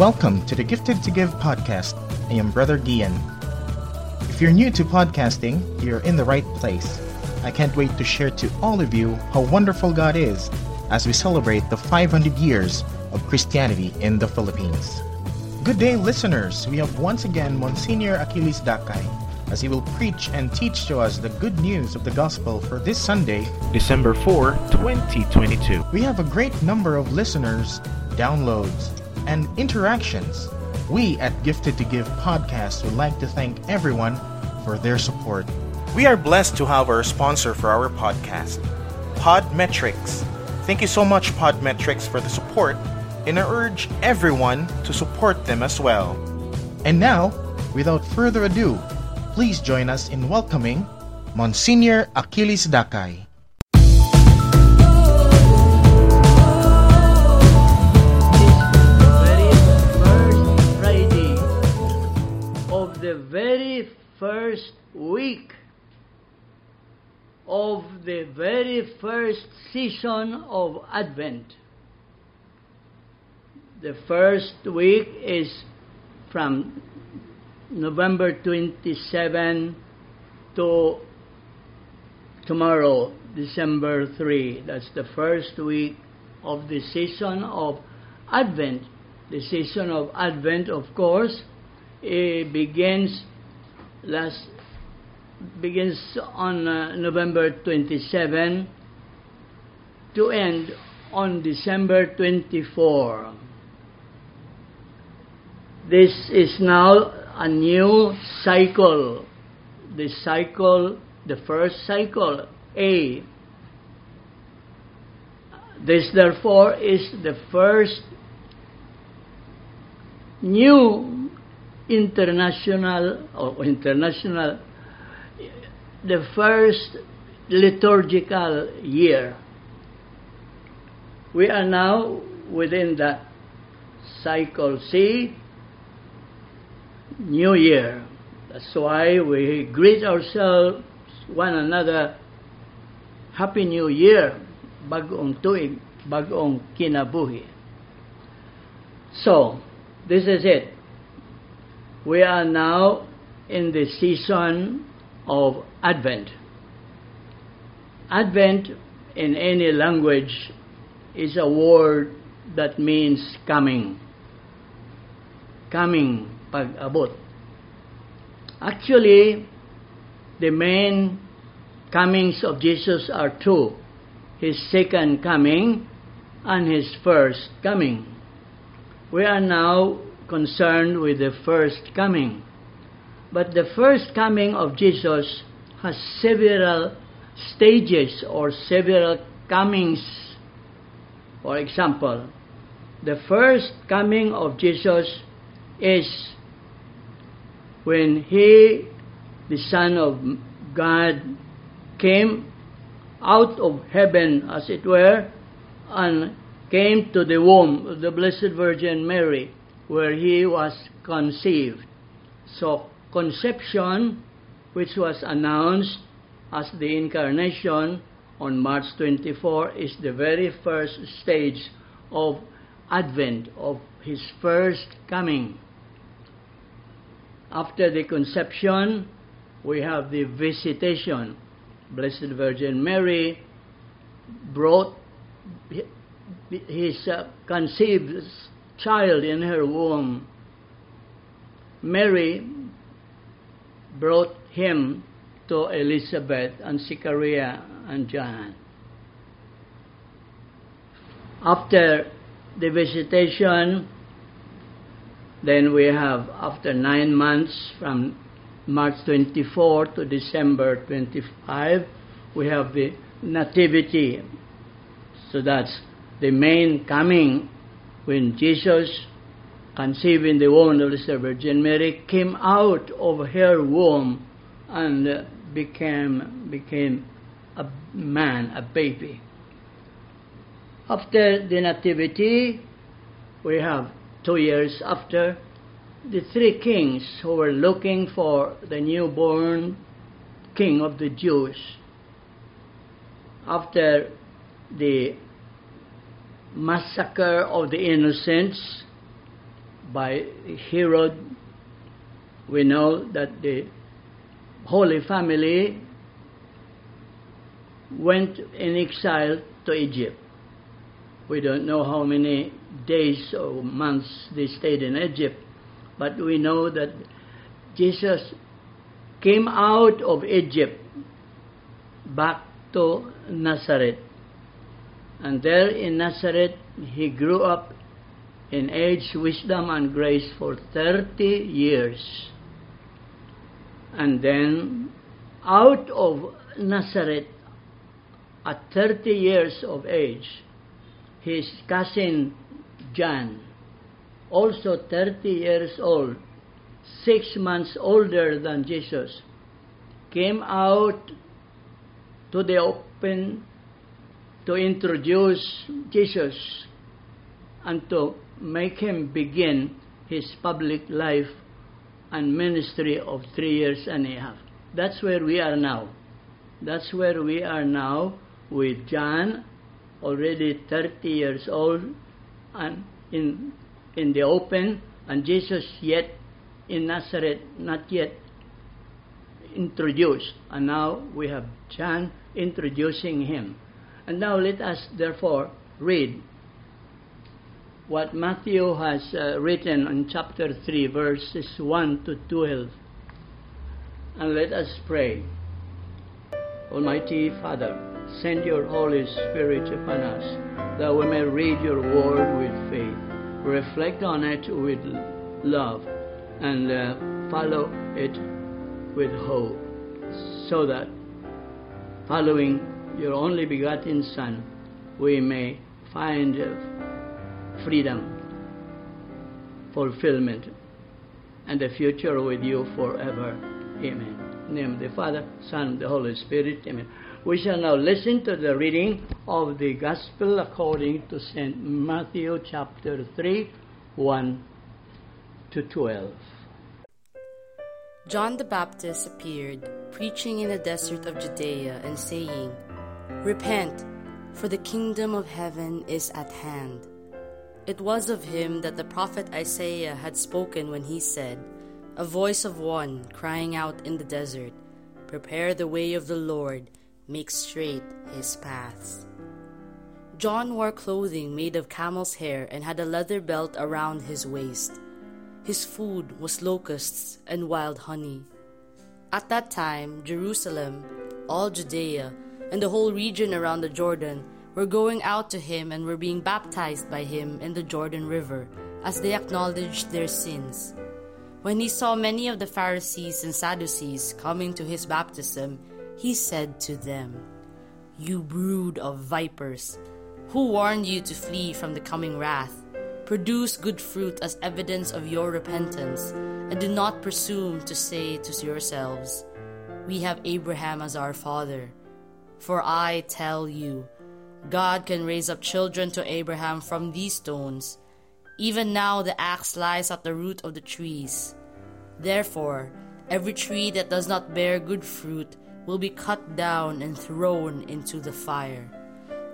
Welcome to the Gifted to Give podcast. I am Brother Gian. If you're new to podcasting, you're in the right place. I can't wait to share to all of you how wonderful God is as we celebrate the 500 years of Christianity in the Philippines. Good day, listeners. We have once again Monsignor Achilles Dakay as he will preach and teach to us the good news of the gospel for this Sunday, December 4, 2022. We have a great number of listeners, downloads, and interactions. We at Gifted to Give podcast would like to thank everyone for their support. We are blessed to have our sponsor for our podcast, Podmetrics. Thank you so much, Podmetrics, for the support, and I urge everyone to support them as well. And now, without further ado, please join us in welcoming Monsignor Achilles Dakay. The very first week of the very first season of Advent. The first week is from November 27 to tomorrow, December 3. That's the first week of the season of Advent. The season of Advent, of course, it begins last begins on uh, November 27 to end on December 24. This is now a new cycle. The cycle, the first cycle, A. This, therefore, is the first new international or international the first liturgical year. We are now within that cycle C, New Year. That's why we greet ourselves, one another, Happy New Year, bagong tuig, bagong kinabuhi. So, this is it. We are now in the season of Advent. Advent in any language is a word that means coming. Coming, pag-abot. Actually, the main comings of Jesus are two His second coming and His first coming. We are now concerned with the first coming. But the first coming of Jesus has several stages or several comings. For example, the first coming of Jesus is when He, the Son of God, came out of heaven, as it were, and came to the womb of the Blessed Virgin Mary, where He was conceived. So, conception, which was announced as the incarnation on March 24, is the very first stage of Advent, of his first coming. After the conception, we have the visitation. Blessed Virgin Mary brought his uh, conceived child in her womb. Mary brought him to Elizabeth and Zechariah and John. After the visitation, then we have, after nine months from March 24 to December 25, we have the Nativity. So that's the main coming when Jesus conceived in the womb of the Virgin Mary, came out of her womb and became, became a man, a baby. After the Nativity, we have two years after, the three kings who were looking for the newborn king of the Jews. After the massacre of the innocents, by Herod. We know that the Holy Family went in exile to Egypt. We don't know how many days or months they stayed in Egypt, but we know that Jesus came out of Egypt back to Nazareth. And there in Nazareth, he grew up in age, wisdom, and grace for 30 years. And then out of Nazareth, at 30 years of age, his cousin John, also 30 years old, six months older than Jesus, came out to the open to introduce Jesus and to make him begin his public life and ministry of three years and a half. That's where we are now. That's where we are now with John, already 30 years old, and in, in the open, and Jesus yet in Nazareth, not yet introduced. And now we have John introducing him. And now let us therefore read what Matthew has uh, written in chapter 3, verses 1 to 12. And let us pray. Almighty Father, send your Holy Spirit upon us, that we may read your word with faith, reflect on it with love, and uh, follow it with hope, so that following your only begotten Son, we may find freedom, fulfillment, and a future with you forever. Amen. In the name of the Father, Son, the Holy Spirit. Amen. We shall now listen to the reading of the Gospel according to St. Matthew chapter 3, 1 to 12. John the Baptist appeared, preaching in the desert of Judea and saying, Repent, for the kingdom of heaven is at hand. It was of him that the prophet Isaiah had spoken when he said, A voice of one crying out in the desert, Prepare the way of the Lord, make straight his paths. John wore clothing made of camel's hair and had a leather belt around his waist. His food was locusts and wild honey. At that time, Jerusalem, all Judea, and the whole region around the Jordan were going out to him and were being baptized by him in the Jordan River as they acknowledged their sins. When he saw many of the Pharisees and Sadducees coming to his baptism, he said to them, You brood of vipers, who warned you to flee from the coming wrath? Produce good fruit as evidence of your repentance, and do not presume to say to yourselves, We have Abraham as our father. For I tell you, God can raise up children to Abraham from these stones. Even now the axe lies at the root of the trees. Therefore, every tree that does not bear good fruit will be cut down and thrown into the fire.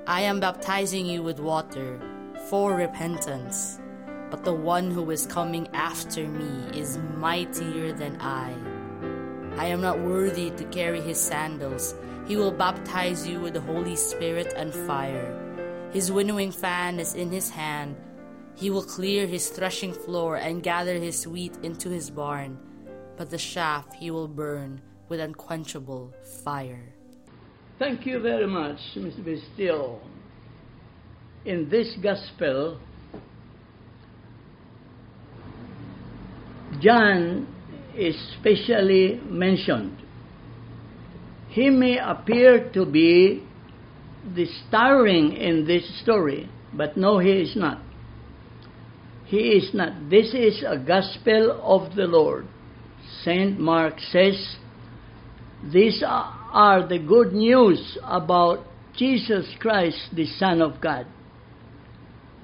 I am baptizing you with water for repentance, but the one who is coming after me is mightier than I. I am not worthy to carry his sandals. He will baptize you with the Holy Spirit and fire. His winnowing fan is in his hand. He will clear his threshing floor and gather his wheat into his barn, but the chaff he will burn with unquenchable fire. Thank you very much, Mr. Bastille. In this gospel, John is specially mentioned. He may appear to be the starring in this story, but no, he is not. He is not. This is a gospel of the Lord. Saint Mark says, These are the good news about Jesus Christ, the Son of God.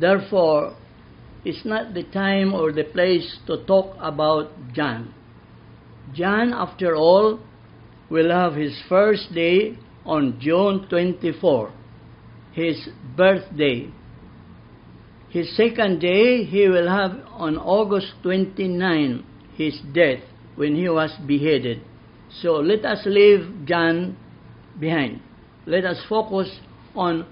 Therefore, it's not the time or the place to talk about John. John, after all, will have his first day on June 24, his birthday. his second day he will have on August 29 his death when he was beheaded. So let us leave John behind. Let us focus on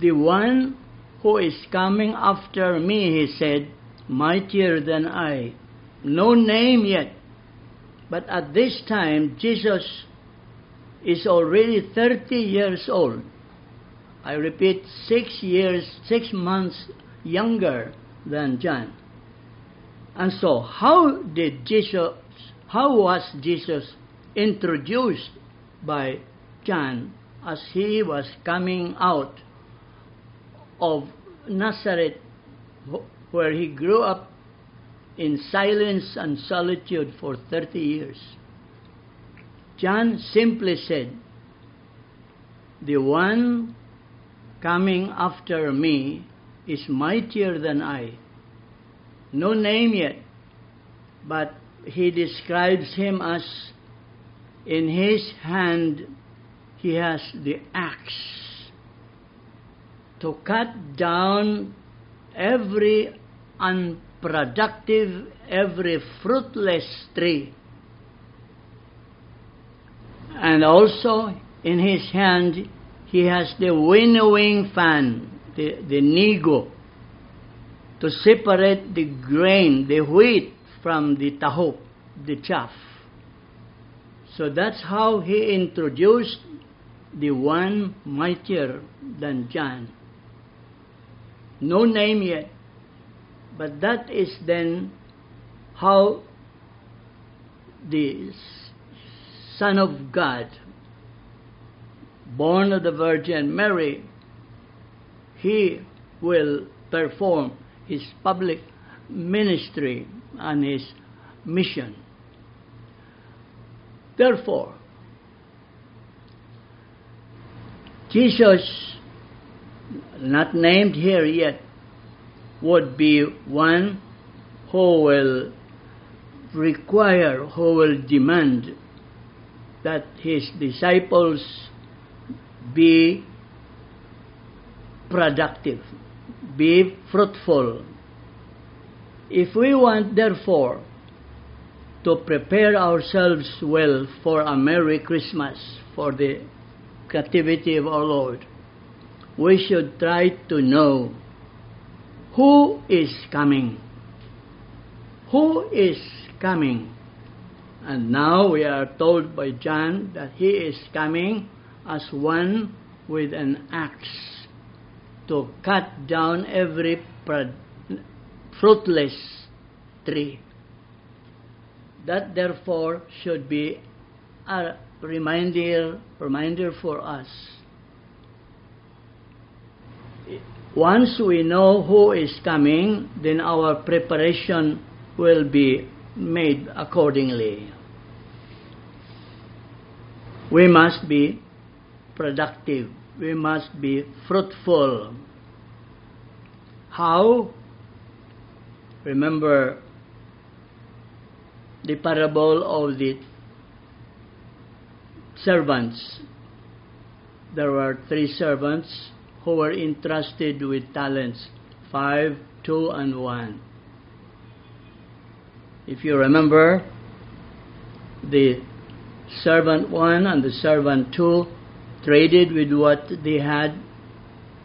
the one who is coming after me, he said, mightier than I. No name yet. But at this time, Jesus is already 30 years old. I repeat, six years, six months younger than John. And so, how did Jesus, how was Jesus introduced by John as he was coming out of Nazareth, where he grew up in silence and solitude for 30 years? John simply said, The one coming after me is mightier than I. No name yet, but he describes him as in his hand he has the axe to cut down every unproductive, every fruitless tree. And also in his hand he has the winnowing fan, the, the nigo, to separate the grain, the wheat, from the tahop, the chaff. So that's how he introduced the one mightier than John. No name yet, but that is then how the Son of God born of the Virgin Mary, he will perform his public ministry and his mission. Therefore, Jesus, not named here yet, would be one who will require, who will demand that his disciples be productive, be fruitful. If we want, therefore, to prepare ourselves well for a Merry Christmas, for the captivity of our Lord, we should try to know who is coming. Who is coming? And now we are told by John that he is coming as one with an axe to cut down every fruitless tree. That therefore should be a reminder, reminder for us. Once we know who is coming, then our preparation will be made accordingly. We must be productive. We must be fruitful. How? Remember the parable of the servants. There were three servants who were entrusted with talents five, two, and one. If you remember, the servant one and the servant two traded with what they had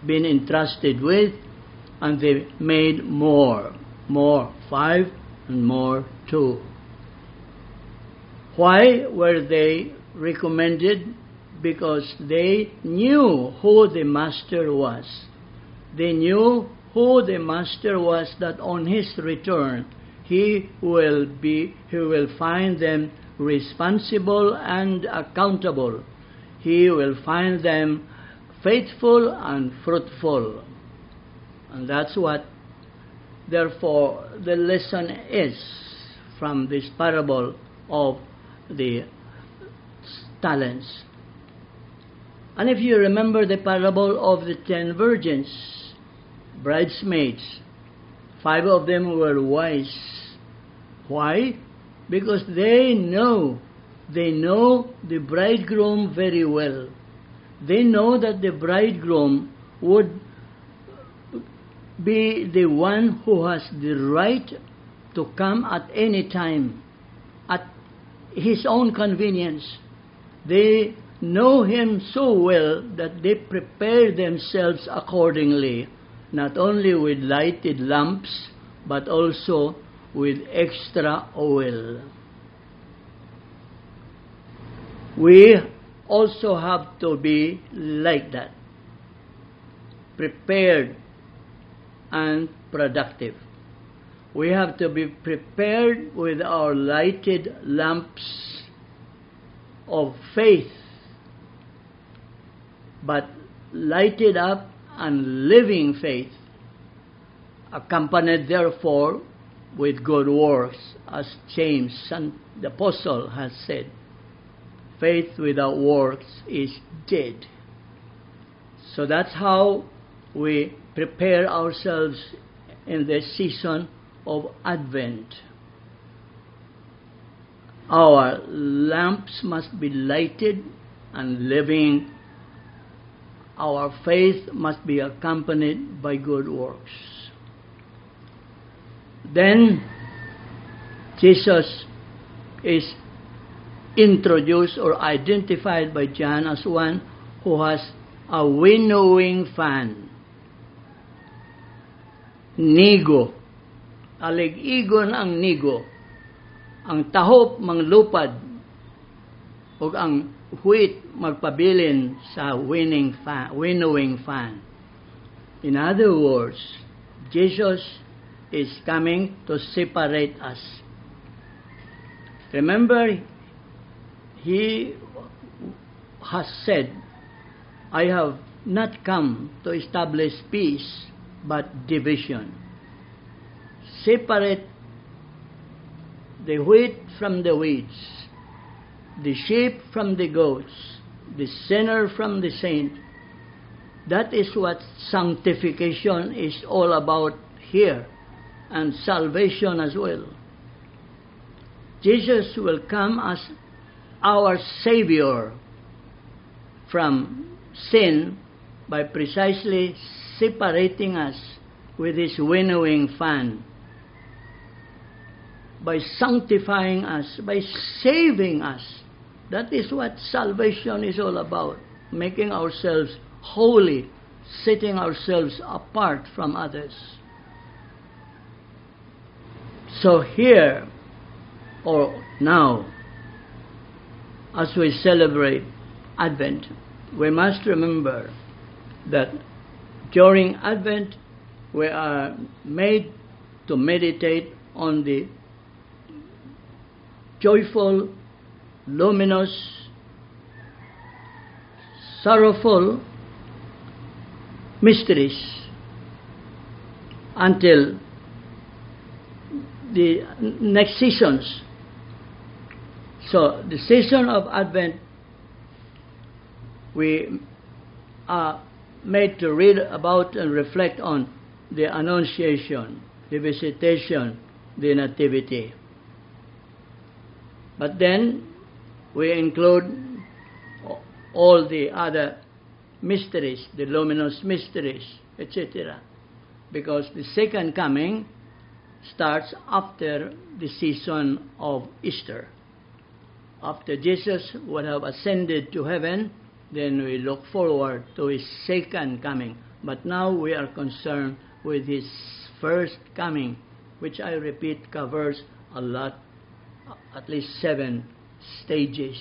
been entrusted with, and they made more, more, five, and more, two. Why were they recommended? Because they knew who the master was. They knew who the master was that on his return he will be he will find them responsible and accountable he will find them faithful and fruitful. And that's what, therefore, the lesson is from this parable of the talents. And if you remember the parable of the ten virgins, bridesmaids, five of them were wise. Why? Because they know they know the bridegroom very well. They know that the bridegroom would be the one who has the right to come at any time, at his own convenience. They know him so well that they prepare themselves accordingly, not only with lighted lamps, but also with extra oil. We also have to be like that, prepared and productive. We have to be prepared with our lighted lamps of faith, but lighted up and living faith, accompanied therefore with good works, as James, the apostle, has said. Faith without works is dead. So that's how we prepare ourselves in the season of Advent. Our lamps must be lighted and living. Our faith must be accompanied by good works. Then Jesus is introduced or identified by John as one who has a winnowing fan. Nigo. Alig-igon ang nigo. Ang tahop manglupad ug ang wheat magpabilin sa winning fan, winnowing fan. In other words, Jesus is coming to separate us. Remember, he has said, I have not come to establish peace, but division. Separate the wheat from the weeds, the sheep from the goats, the sinner from the saint. That is what sanctification is all about here, and salvation as well. Jesus will come as our Savior from sin by precisely separating us with His winnowing fan, by sanctifying us, by saving us. That is what salvation is all about making ourselves holy, setting ourselves apart from others. So, here or now, as we celebrate Advent, we must remember that during Advent we are made to meditate on the joyful, luminous, sorrowful mysteries until the next seasons so, the season of Advent, we are made to read about and reflect on the Annunciation, the Visitation, the Nativity. But then we include all the other mysteries, the luminous mysteries, etc. Because the second coming starts after the season of Easter after Jesus would have ascended to heaven, then we look forward to his second coming. But now we are concerned with his first coming, which I repeat covers a lot, at least seven stages.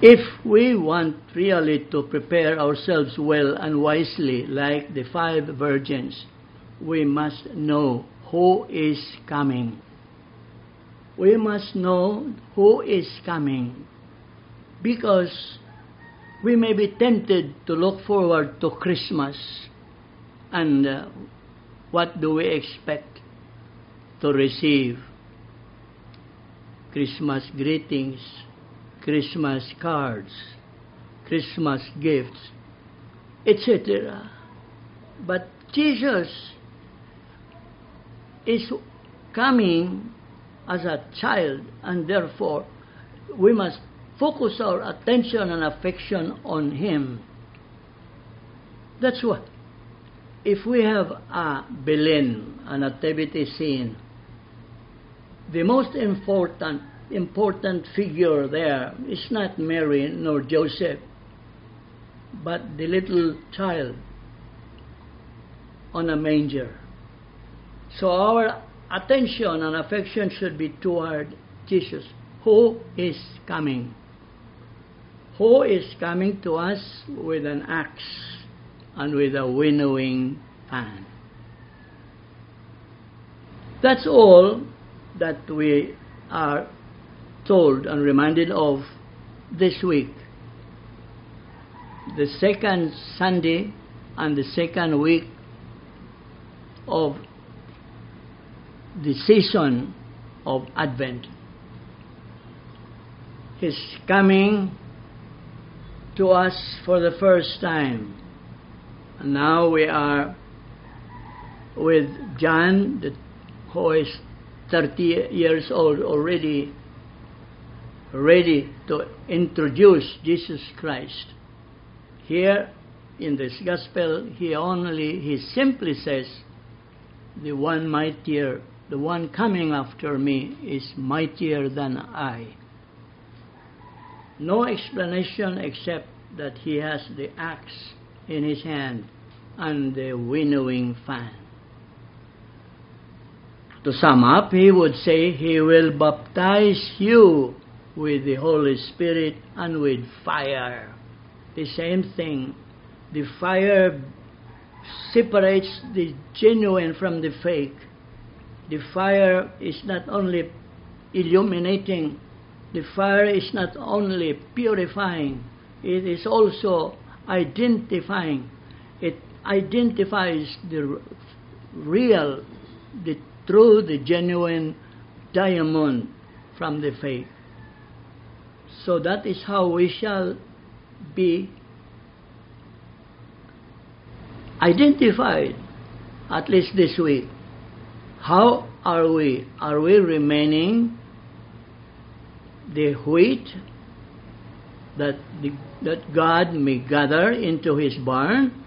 If we want really to prepare ourselves well and wisely, like the five virgins, we must know who is coming. We must know who is coming because we may be tempted to look forward to Christmas and uh, what do we expect to receive? Christmas greetings, Christmas cards, Christmas gifts, etc. But Jesus is coming as a child, and therefore we must focus our attention and affection on Him. That's what. If we have a Belen, a nativity scene, the most important important figure there is not Mary nor Joseph, but the little child on a manger. So our attention and affection should be toward Jesus, who is coming. Who is coming to us with an axe and with a winnowing fan. That's all that we are told and reminded of this week. The second Sunday and the second week of the season of Advent. He's coming to us for the first time. Now we are with John, the, who is 30 years old already, ready to introduce Jesus Christ. Here in this gospel, he only, he simply says, the one mightier, the one coming after me is mightier than I. No explanation except that he has the axe in his hand and the winnowing fan. To sum up, he would say, He will baptize you with the Holy Spirit and with fire. The same thing. The fire separates the genuine from the fake. The fire is not only illuminating, the fire is not only purifying, it is also identifying. It identifies the real, the true, the genuine diamond from the fake. So that is how we shall be identified, at least this week. How are we? Are we remaining the wheat that, the, that God may gather into his barn?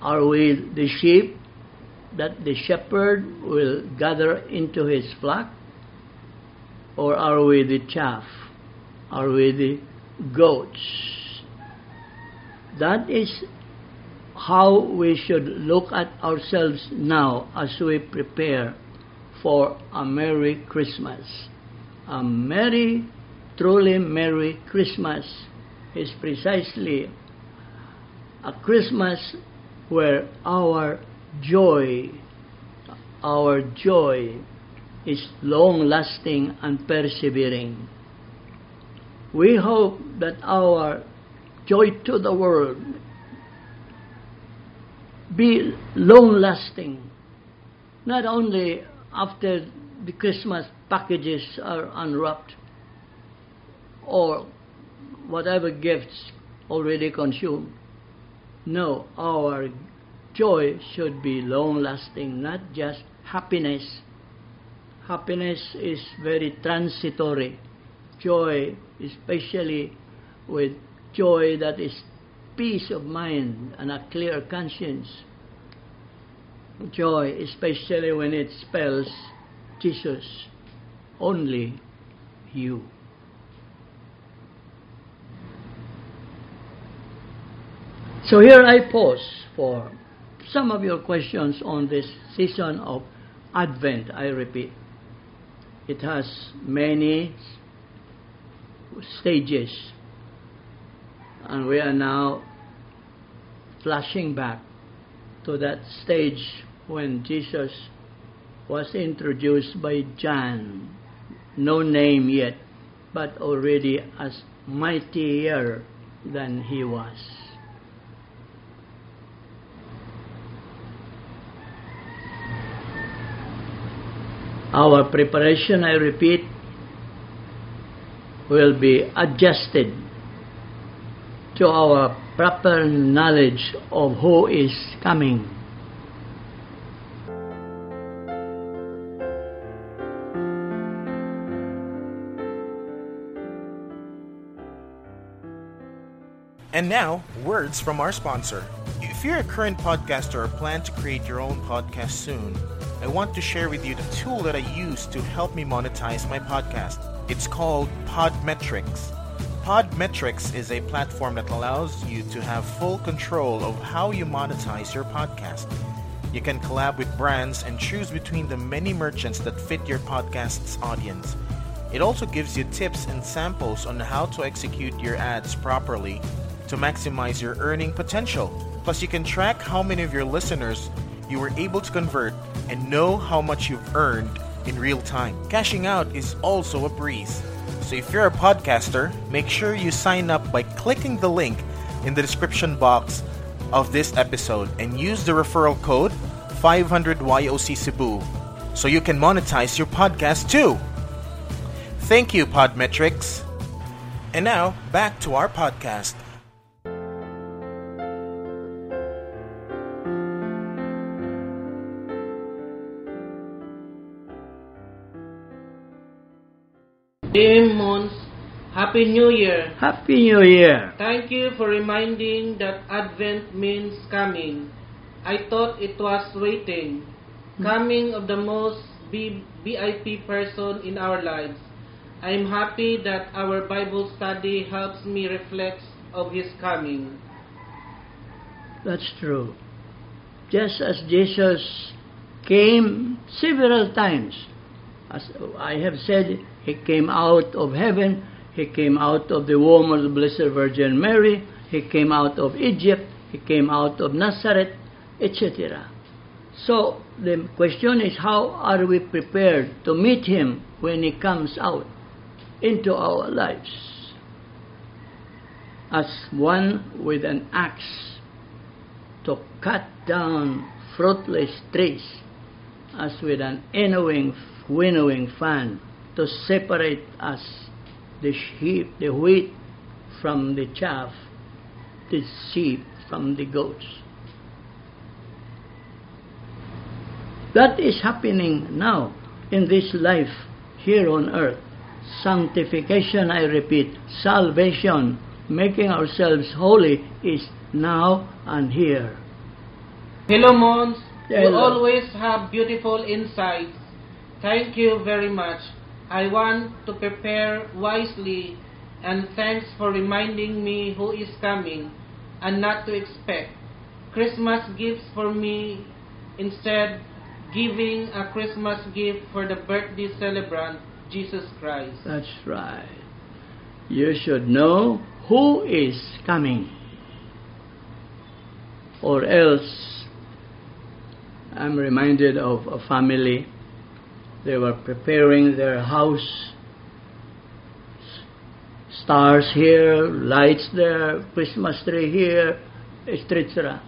Are we the sheep that the shepherd will gather into his flock? Or are we the chaff? Are we the goats? That is how we should look at ourselves now as we prepare for a Merry Christmas. A Merry, truly Merry Christmas is precisely a Christmas where our joy, our joy is long lasting and persevering. We hope that our joy to the world be long lasting, not only after the Christmas packages are unwrapped or whatever gifts already consumed. No, our joy should be long lasting, not just happiness. Happiness is very transitory. Joy, especially with joy that is peace of mind and a clear conscience. Joy, especially when it spells Jesus, only you. So here I pause for some of your questions on this season of Advent, I repeat. It has many stages, and we are now flashing back to that stage when Jesus was introduced by John, no name yet, but already as mightier than he was. Our preparation, I repeat, will be adjusted to our proper knowledge of who is coming. And now, words from our sponsor. If you're a current podcaster or plan to create your own podcast soon, I want to share with you the tool that I use to help me monetize my podcast. It's called Podmetrics. Podmetrics is a platform that allows you to have full control of how you monetize your podcast. You can collab with brands and choose between the many merchants that fit your podcast's audience. It also gives you tips and samples on how to execute your ads properly to maximize your earning potential. Plus, you can track how many of your listeners you were able to convert and know how much you've earned in real time. Cashing out is also a breeze. So if you're a podcaster, make sure you sign up by clicking the link in the description box of this episode and use the referral code 500YOC Cebu so you can monetize your podcast too. Thank you, Podmetrics. And now, back to our podcast. Dear Mons, Happy New Year. Happy New Year! Thank you for reminding that Advent means coming. I thought it was waiting. Coming of the most B- BIP person in our lives. I am happy that our Bible study helps me reflect of His coming. That's true. Just as Jesus came several times, as I have said, he came out of heaven, he came out of the womb of the Blessed Virgin Mary, he came out of Egypt, he came out of Nazareth, etc. So the question is how are we prepared to meet him when he comes out into our lives? As one with an axe to cut down fruitless trees, as with an winnowing, winnowing fan to separate us, the sheep, the wheat from the chaff, the sheep from the goats. That is happening now in this life here on earth. Sanctification, I repeat, salvation, making ourselves holy is now and here. Hello, Mons. You always have beautiful insights. Thank you very much. I want to prepare wisely and thanks for reminding me who is coming and not to expect Christmas gifts for me instead giving a Christmas gift for the birthday celebrant Jesus Christ. That's right. You should know who is coming. Or else, I'm reminded of a family. They were preparing their house. Stars here, lights there, Christmas tree here, etc.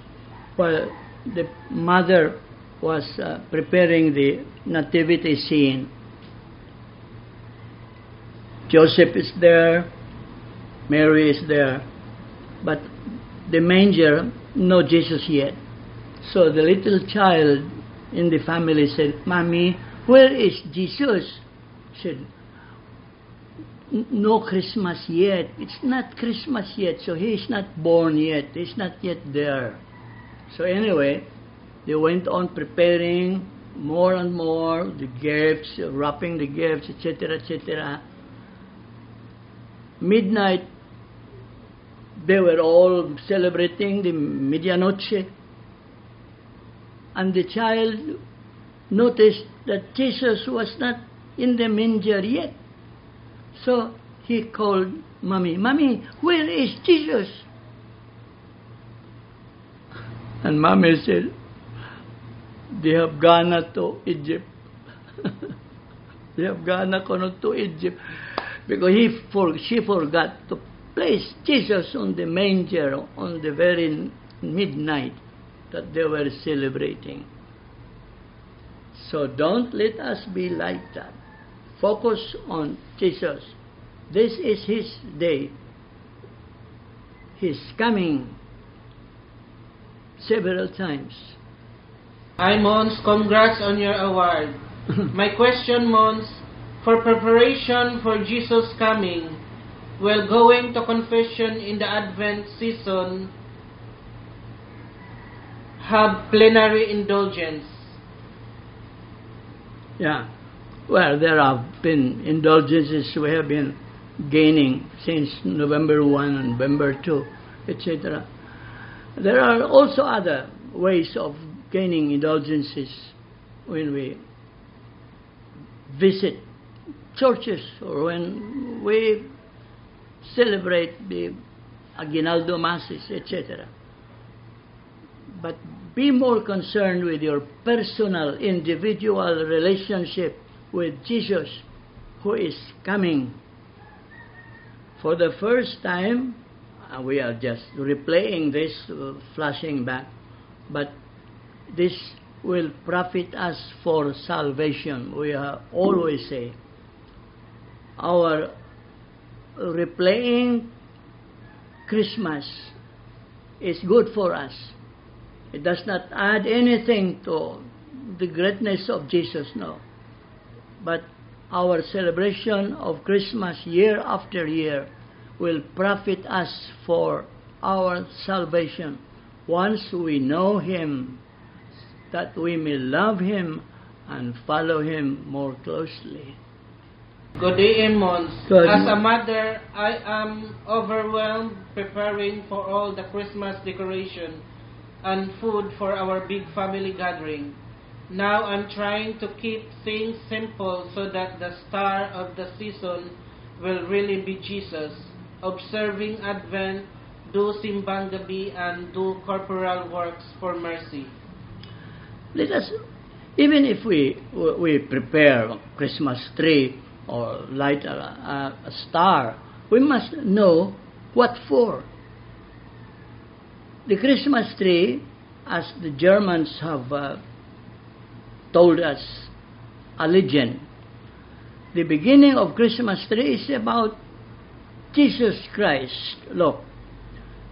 While the mother was uh, preparing the nativity scene, Joseph is there, Mary is there, but the manger, no Jesus yet. So the little child in the family said, Mommy, where is Jesus? said, No Christmas yet. It's not Christmas yet, so he is not born yet. He's not yet there. So anyway, they went on preparing more and more the gifts, wrapping the gifts, etc., etc. Midnight, they were all celebrating the medianoche, and the child noticed that Jesus was not in the manger yet. So he called Mommy, Mommy, where is Jesus? And Mommy said, They have gone to Egypt. they have gone to Egypt. Because he for, she forgot to place Jesus on the manger on the very midnight that they were celebrating. So don't let us be like that. Focus on Jesus. This is His day. He's coming several times. Hi Mons, congrats on your award. My question Mons, for preparation for Jesus coming, while going to confession in the Advent season, have plenary indulgence. Yeah. Well, there have been indulgences we have been gaining since November 1 and November 2, etc. There are also other ways of gaining indulgences when we visit churches or when we celebrate the Aguinaldo Masses, etc. But be more concerned with your personal, individual relationship with Jesus who is coming. For the first time, we are just replaying this, uh, flashing back, but this will profit us for salvation. We always say our replaying Christmas is good for us. It does not add anything to the greatness of Jesus, no. But our celebration of Christmas year after year will profit us for our salvation once we know Him, that we may love Him and follow Him more closely. Good day, Emmons. As a mother, I am overwhelmed preparing for all the Christmas decoration and food for our big family gathering. Now I'm trying to keep things simple so that the star of the season will really be Jesus. Observing Advent, do simbang gabi, and do corporal works for mercy. Let us, even if we we prepare a Christmas tree or light a, a, a star, we must know what for. The Christmas tree, as the Germans have uh, told us, a legend. The beginning of Christmas tree is about Jesus Christ. Look,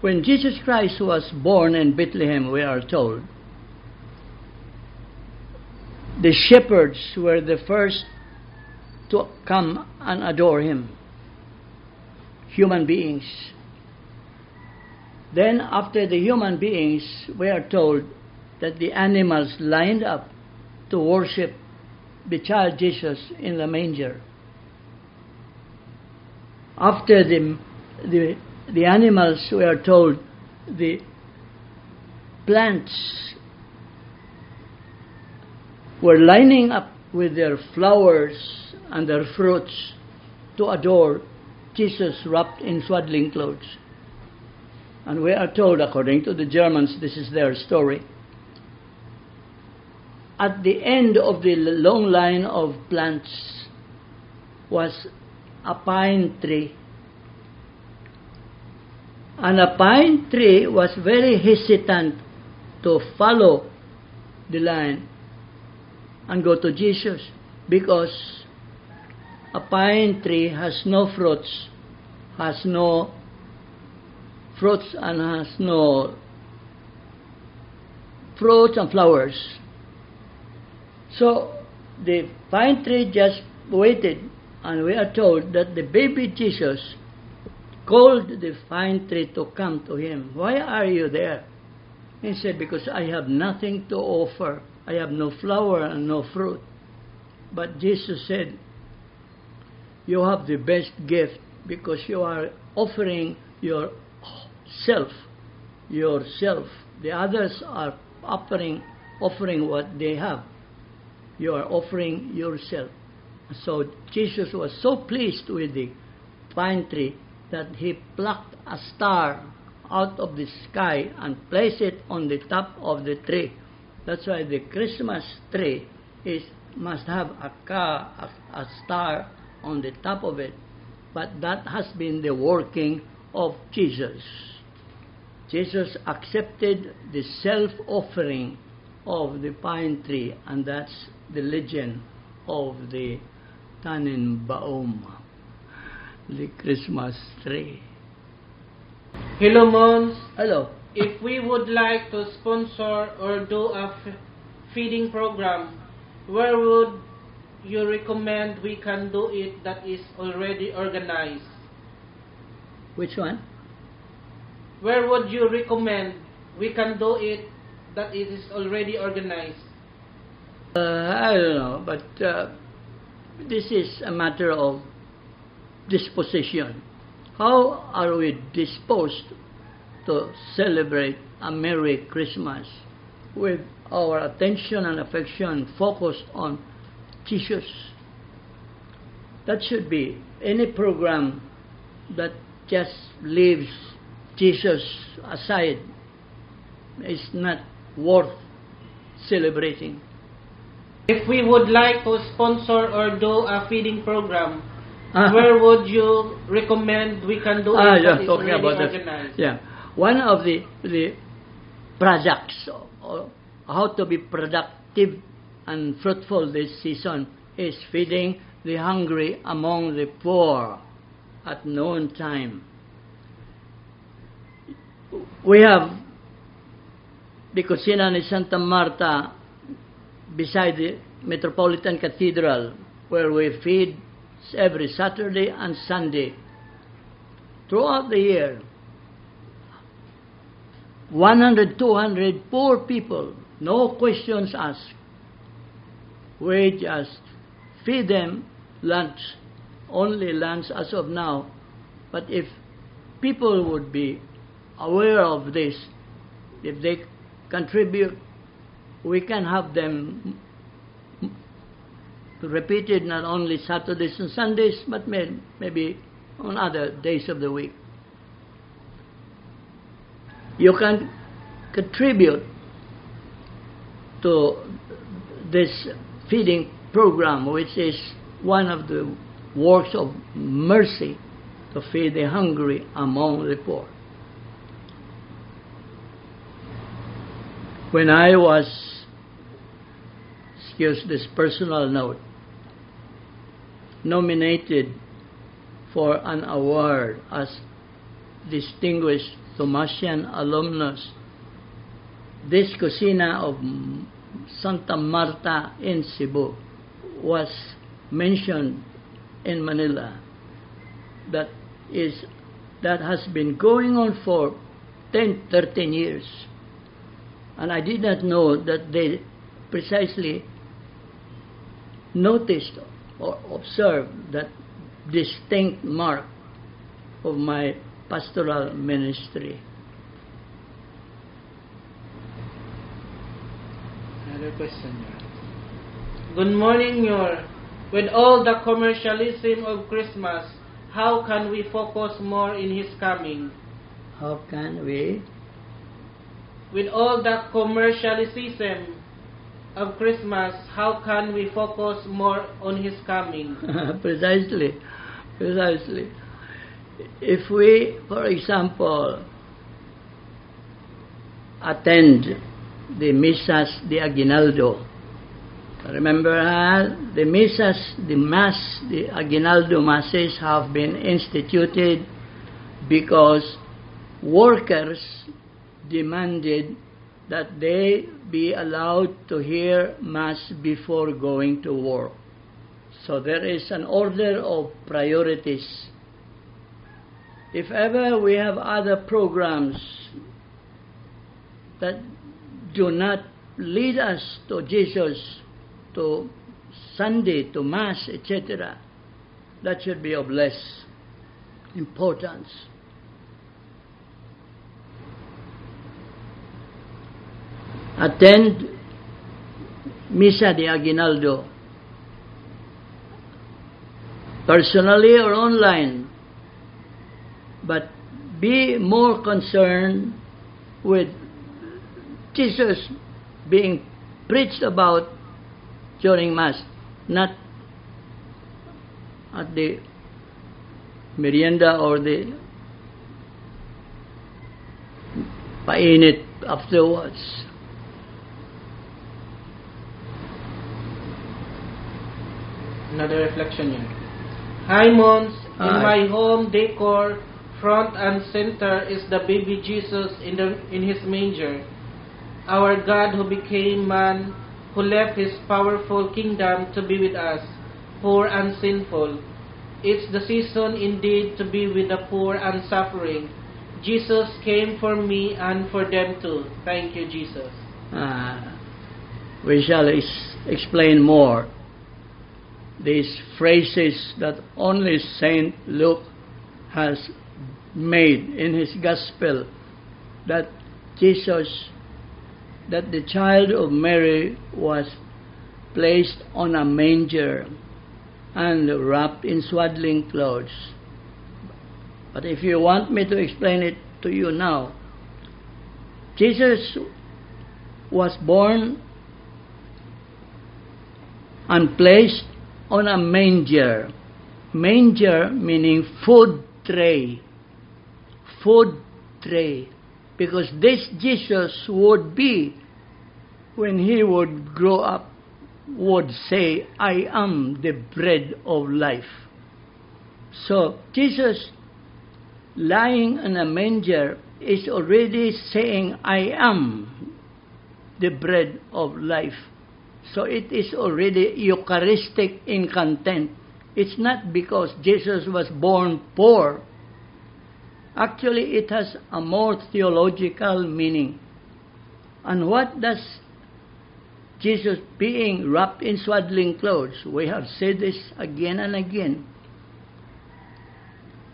when Jesus Christ was born in Bethlehem, we are told, the shepherds were the first to come and adore him. Human beings. Then, after the human beings, we are told that the animals lined up to worship the child Jesus in the manger. After the, the, the animals, we are told the plants were lining up with their flowers and their fruits to adore Jesus wrapped in swaddling clothes. And we are told, according to the Germans, this is their story. At the end of the long line of plants was a pine tree. And a pine tree was very hesitant to follow the line and go to Jesus because a pine tree has no fruits, has no fruits and uh, has no fruits and flowers. So the pine tree just waited, and we are told that the baby Jesus called the pine tree to come to him. Why are you there? He said, Because I have nothing to offer. I have no flower and no fruit. But Jesus said, You have the best gift because you are offering yourself. Yourself. The others are offering offering what they have. You are offering yourself. So Jesus was so pleased with the pine tree that he plucked a star out of the sky and placed it on the top of the tree. That's why the Christmas tree is must have a car, a, a star on the top of it. But that has been the working of Jesus. Jesus accepted the self-offering of the pine tree, and that's the legend of the Tannenbaum, the Christmas tree. Hello, Mons. Hello. If we would like to sponsor or do a f- feeding program, where would you recommend we can do it that is already organized? Which one? Where would you recommend we can do it that it is already organized? Uh, I don't know, but uh, this is a matter of disposition. How are we disposed to celebrate a Merry Christmas with our attention and affection focused on Jesus? That should be any program that just leaves Jesus aside is not worth celebrating. If we would like to sponsor or do a feeding program, Ah. where would you recommend we can do Ah, it yeah, talking about that. organized? Yeah, one of the the projects or how to be productive and fruitful this season is feeding the hungry among the poor at noon time. We have the Cocina ni Santa Marta beside the Metropolitan Cathedral where we feed every Saturday and Sunday. Throughout the year 100 200 poor people no questions asked. We just feed them lunch only lunch as of now. But if people would be aware of this if they contribute we can have them repeated not only Saturdays and Sundays, but may, maybe on other days of the week. You can contribute to this feeding program, which is one of the works of mercy to feed the hungry among the poor. When I was, excuse this personal note, nominated for an award as Distinguished Thomasian Alumnus. This Cocina of Santa Marta in Cebu was mentioned in Manila. That is that has been going on for 10, 13 years. And I did not know that they precisely noticed or observed that distinct mark of my pastoral ministry. Another question. Good morning, Your. With all the commercialism of Christmas, how can we focus more in His coming? How can we? With all the commercialism of Christmas, how can we focus more on His coming? precisely, precisely. If we, for example, attend the Misas de Aguinaldo, remember uh, the Misas, the Mass, the Aguinaldo Masses have been instituted because workers demanded that they be allowed to hear Mass before going to work. So there is an order of priorities. If ever we have other programs that do not lead us to Jesus, to Sunday, to Mass, etc., that should be of less importance. Attend Misa de Aguinaldo personally or online, but be more concerned with Jesus being preached about during Mass, not at the merienda or the painit afterwards. Another reflection yun. Hi, Mons. In my home decor, front and center is the baby Jesus in, the, in his manger. Our God who became man, who left his powerful kingdom to be with us, poor and sinful. It's the season indeed to be with the poor and suffering. Jesus came for me and for them too. Thank you, Jesus. Uh, we shall ex- explain more these phrases that only Saint Luke has made in his gospel that Jesus, that the child of Mary was placed on a manger and wrapped in swaddling clothes. But if you want me to explain it to you now, Jesus was born and placed on a manger. Manger meaning food tray. Food tray. Because this Jesus would be, when he would grow up, would say, I am the bread of life. So Jesus lying in a manger is already saying, I am the bread of life. So it is already Eucharistic in content. It's not because Jesus was born poor. Actually, it has a more theological meaning. And what does Jesus being wrapped in swaddling clothes? We have said this again and again.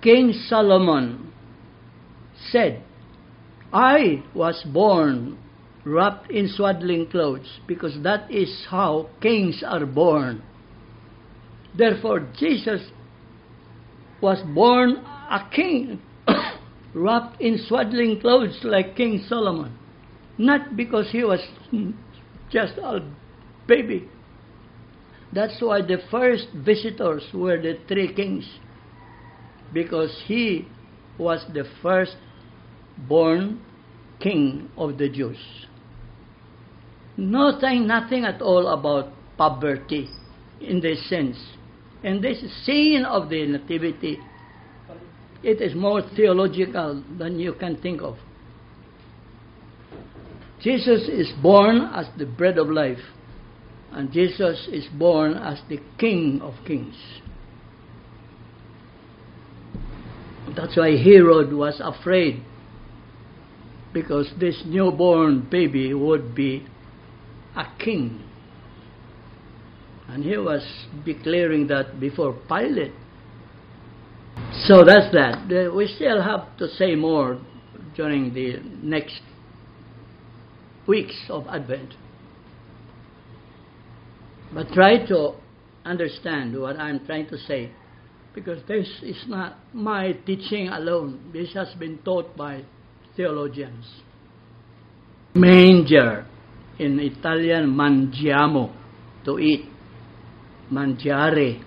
King Solomon said, I was born wrapped in swaddling clothes, because that is how kings are born. Therefore, Jesus was born a king, wrapped in swaddling clothes like King Solomon. Not because he was just a baby. That's why the first visitors were the three kings, because he was the first born king of the Jews. Nothing, nothing at all about poverty in this sense. And this scene of the Nativity, it is more theological than you can think of. Jesus is born as the bread of life, and Jesus is born as the King of kings. That's why Herod was afraid, because this newborn baby would be a king. And he was declaring that before Pilate. So that's that. We still have to say more during the next weeks of Advent. But try to understand what I'm trying to say because this is not my teaching alone. This has been taught by theologians. Manger in Italian mangiamo, to eat. Mangiare,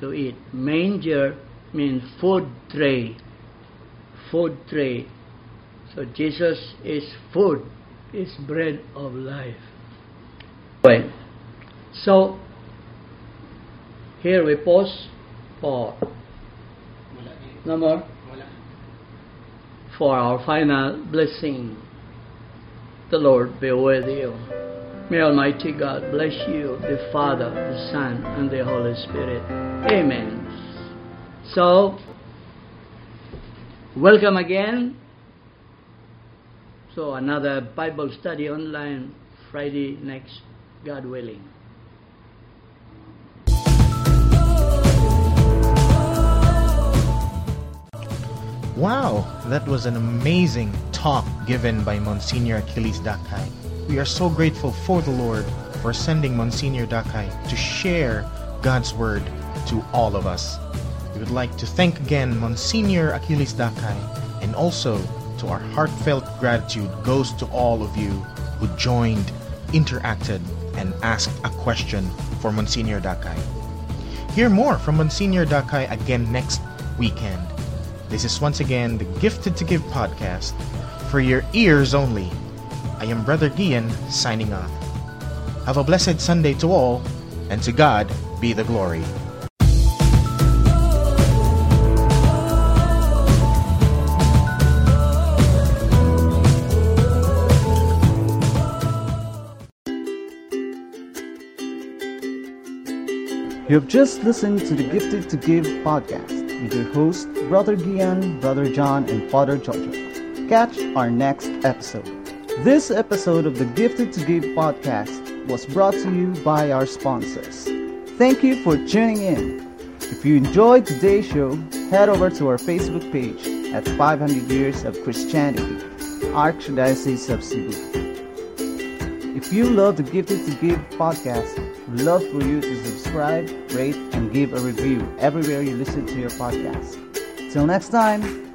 to eat. Manger means food tray. Food tray. So Jesus is food, is bread of life. Right. So, here we pause for number for our final blessing. The Lord be with you. May Almighty God bless you, the Father, the Son, and the Holy Spirit. Amen. So, welcome again. So, another Bible study online Friday next, God willing. Wow, that was an amazing given by Monsignor Achilles Dakay. We are so grateful for the Lord for sending Monsignor Dakay to share God's word to all of us. We would like to thank again Monsignor Achilles Dakay and also to our heartfelt gratitude goes to all of you who joined, interacted, and asked a question for Monsignor Dakay. Hear more from Monsignor Dakay again next weekend. This is once again the Gifted to Give podcast for your ears only. I am Brother Gian signing off. Have a blessed Sunday to all, and to God be the glory. You have just listened to the Gifted to Give podcast with your host, Brother Gian, Brother John, and Father Jojo. Catch our next episode. This episode of the Gifted to Give podcast was brought to you by our sponsors. Thank you for tuning in. If you enjoyed today's show, head over to our Facebook page at 500 Years of Christianity, Archdiocese of Cebu. If you love the Gifted to Give podcast, we'd love for you to subscribe, rate, and give a review everywhere you listen to your podcast. Till next time,